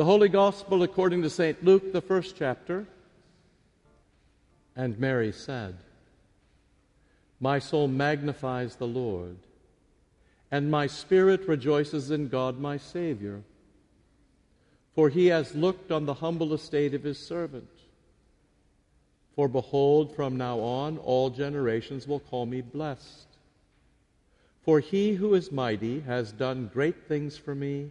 The Holy Gospel according to St. Luke, the first chapter. And Mary said, My soul magnifies the Lord, and my spirit rejoices in God my Savior, for he has looked on the humble estate of his servant. For behold, from now on all generations will call me blessed. For he who is mighty has done great things for me,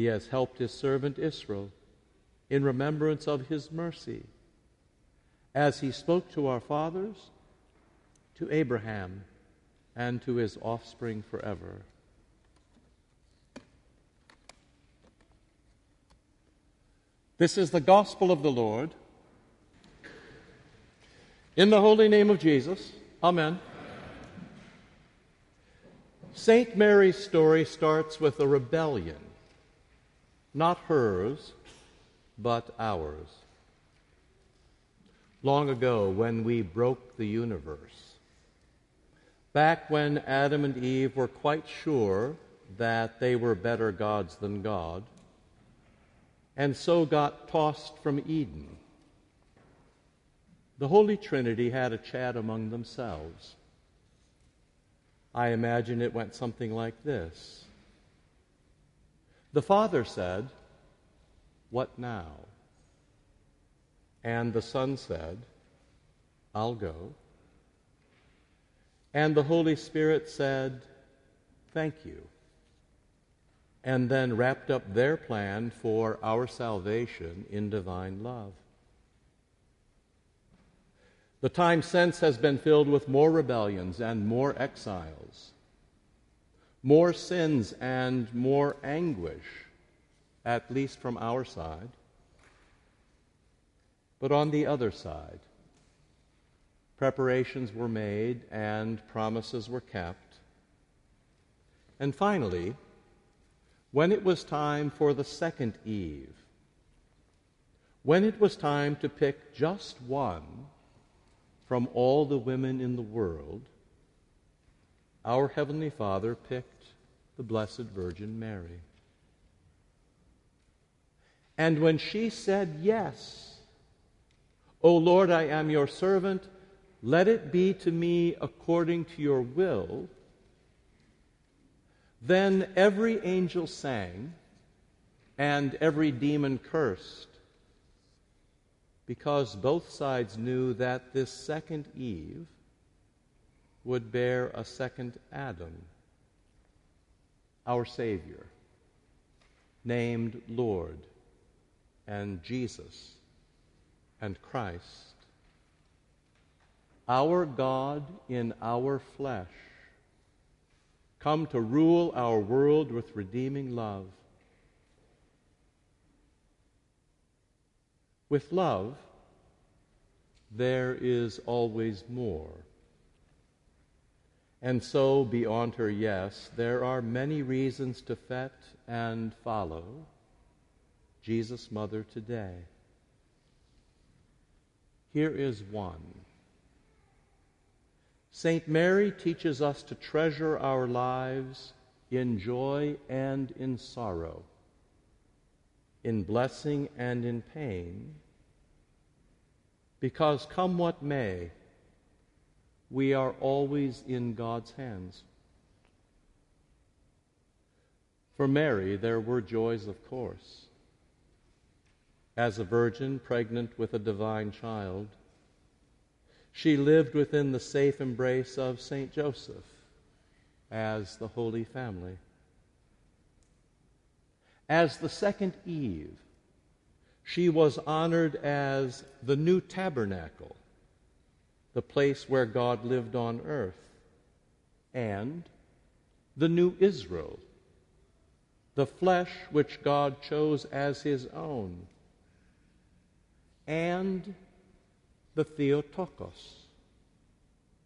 He has helped his servant Israel in remembrance of his mercy, as he spoke to our fathers, to Abraham, and to his offspring forever. This is the gospel of the Lord. In the holy name of Jesus, Amen. St. Mary's story starts with a rebellion, not hers, but ours. Long ago, when we broke the universe, back when Adam and Eve were quite sure that they were better gods than God, and so got tossed from Eden. The Holy Trinity had a chat among themselves. I imagine it went something like this The Father said, What now? And the Son said, I'll go. And the Holy Spirit said, Thank you and then wrapped up their plan for our salvation in divine love. The time since has been filled with more rebellions and more exiles, more sins and more anguish, at least from our side. But on the other side, preparations were made and promises were kept. And finally, when it was time for the second Eve, when it was time to pick just one from all the women in the world, our Heavenly Father picked the Blessed Virgin Mary. And when she said yes, O Lord, I am your servant, let it be to me according to your will, then every angel sang, and every demon cursed, because both sides knew that this second Eve would bear a second Adam, our Savior, named Lord and Jesus and Christ. Our God in our flesh come to rule our world with redeeming love. With love, there is always more. And so, beyond her yes, there are many reasons to fet and follow Jesus' mother today. Here is one. St. Mary teaches us to treasure our lives in joy and in sorrow, in blessing and in pain, because come what may, we are always in God's hands. For Mary, there were joys, of course. As a virgin pregnant with a divine child, she lived within the safe embrace of St. Joseph as the Holy Family. As the second Eve, she was honored as the new tabernacle, the place where God lived on earth, and the new Israel, the flesh which God chose as his own, and the Theotokos,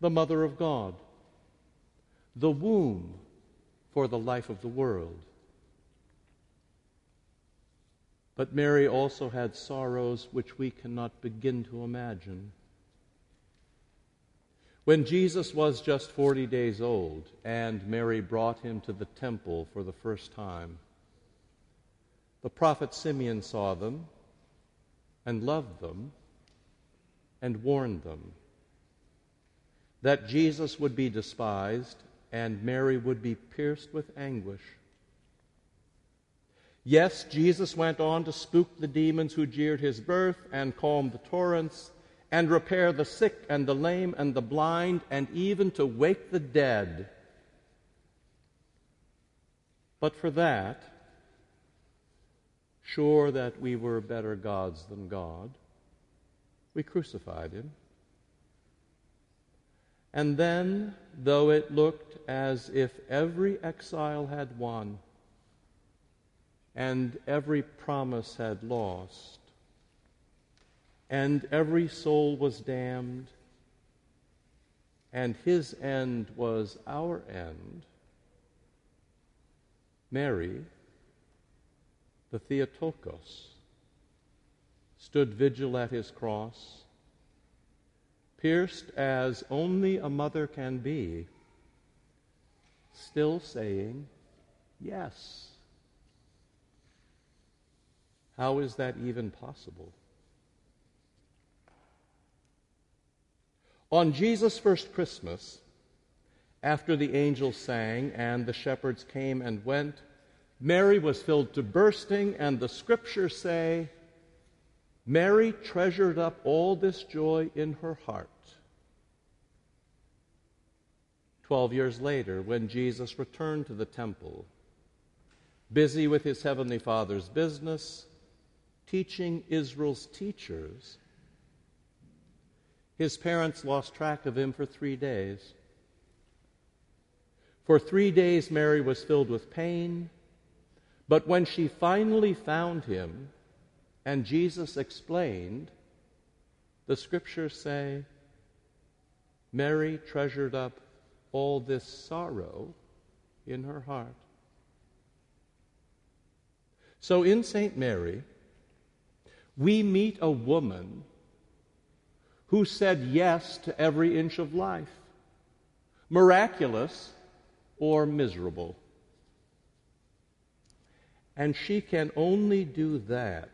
the mother of God, the womb for the life of the world. But Mary also had sorrows which we cannot begin to imagine. When Jesus was just 40 days old and Mary brought him to the temple for the first time, the prophet Simeon saw them and loved them and warned them that Jesus would be despised and Mary would be pierced with anguish. Yes, Jesus went on to spook the demons who jeered his birth and calm the torrents and repair the sick and the lame and the blind, and even to wake the dead. But for that, sure that we were better gods than God, we crucified him. And then, though it looked as if every exile had won and every promise had lost, and every soul was damned, and his end was our end. Mary, the Theotokos, stood vigil at his cross, pierced as only a mother can be, still saying, Yes. How is that even possible? On Jesus' first Christmas, after the angels sang and the shepherds came and went, Mary was filled to bursting, and the scriptures say, Mary treasured up all this joy in her heart. Twelve years later, when Jesus returned to the temple, busy with his heavenly Father's business, teaching Israel's teachers, his parents lost track of him for three days. For three days, Mary was filled with pain, but when she finally found him and Jesus explained, the scriptures say, Mary treasured up all this sorrow in her heart. So in St. Mary, we meet a woman who said yes to every inch of life, miraculous or miserable. And she can only do that.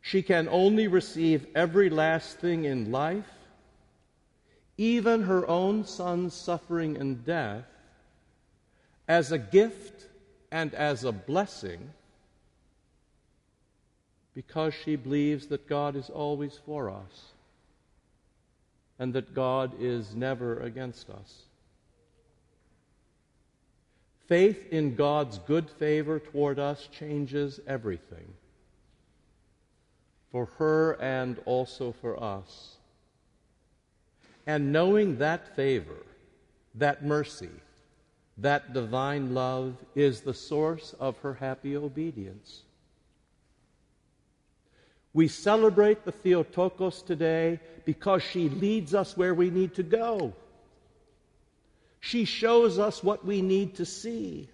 She can only receive every last thing in life, even her own son's suffering and death, as a gift and as a blessing because she believes that God is always for us and that God is never against us. Faith in God's good favor toward us changes everything for her and also for us. And knowing that favor, that mercy, that divine love is the source of her happy obedience. We celebrate the Theotokos today because she leads us where we need to go. She shows us what we need to see.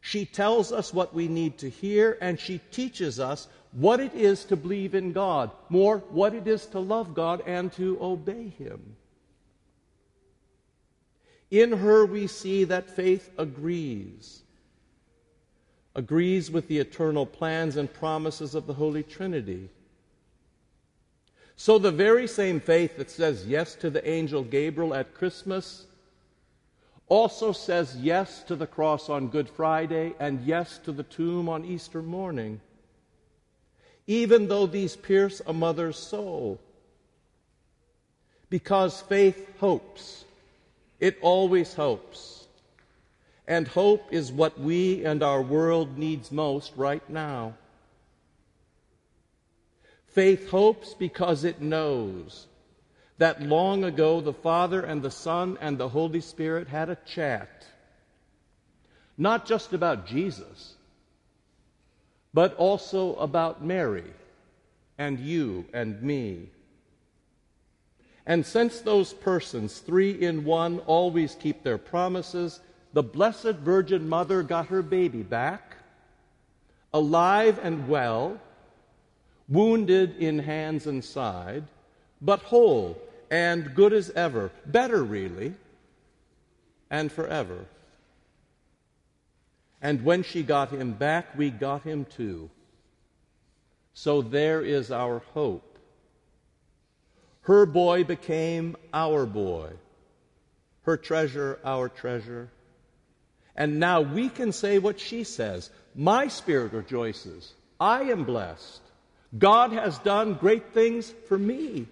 She tells us what we need to hear, and she teaches us what it is to believe in God, more, what it is to love God and to obey Him. In her, we see that faith agrees agrees with the eternal plans and promises of the Holy Trinity. So, the very same faith that says yes to the angel Gabriel at Christmas also says yes to the cross on Good Friday and yes to the tomb on Easter morning, even though these pierce a mother's soul. Because faith hopes, it always hopes. And hope is what we and our world needs most right now. Faith hopes because it knows that long ago the Father and the Son and the Holy Spirit had a chat. not just about Jesus, but also about Mary and you and me. And since those persons, three in one, always keep their promises, the Blessed Virgin Mother got her baby back, alive and well, wounded in hands and side, but whole and good as ever, better really, and forever. And when she got him back, we got him too. So there is our hope. Her boy became our boy, her treasure, our treasure. And now we can say what she says My spirit rejoices. I am blessed. God has done great things for me.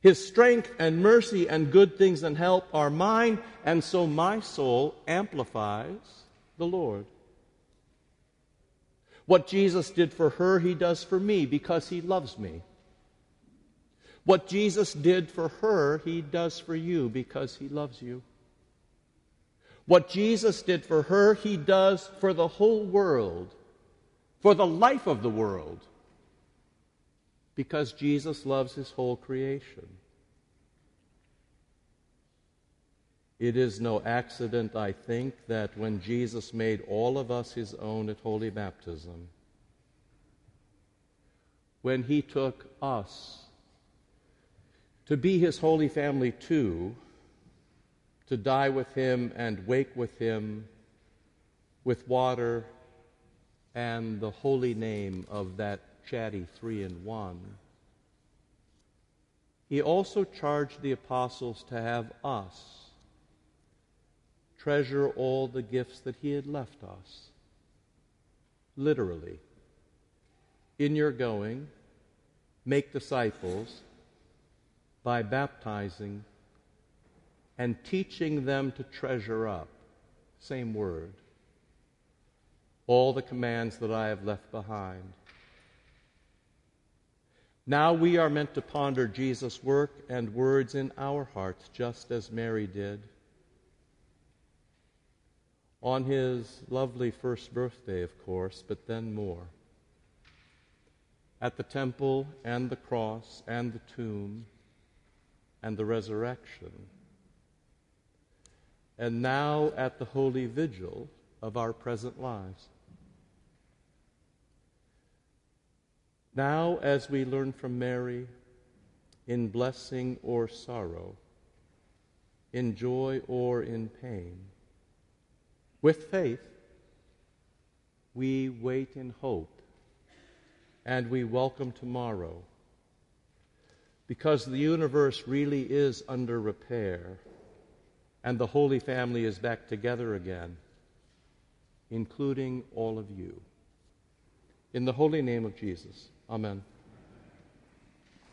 His strength and mercy and good things and help are mine, and so my soul amplifies the Lord. What Jesus did for her, he does for me because he loves me. What Jesus did for her, he does for you because he loves you. What Jesus did for her, he does for the whole world, for the life of the world, because Jesus loves his whole creation. It is no accident, I think, that when Jesus made all of us his own at Holy Baptism, when he took us to be his holy family too, to die with him and wake with him with water and the holy name of that chatty three in one. He also charged the apostles to have us treasure all the gifts that He had left us. Literally. In your going, make disciples by baptizing and teaching them to treasure up, same word, all the commands that I have left behind. Now we are meant to ponder Jesus' work and words in our hearts, just as Mary did on his lovely first birthday, of course, but then more. At the temple and the cross and the tomb and the resurrection. And now at the holy vigil of our present lives. Now, as we learn from Mary, in blessing or sorrow, in joy or in pain, with faith, we wait in hope and we welcome tomorrow because the universe really is under repair and the Holy Family is back together again, including all of you. In the holy name of Jesus, Amen.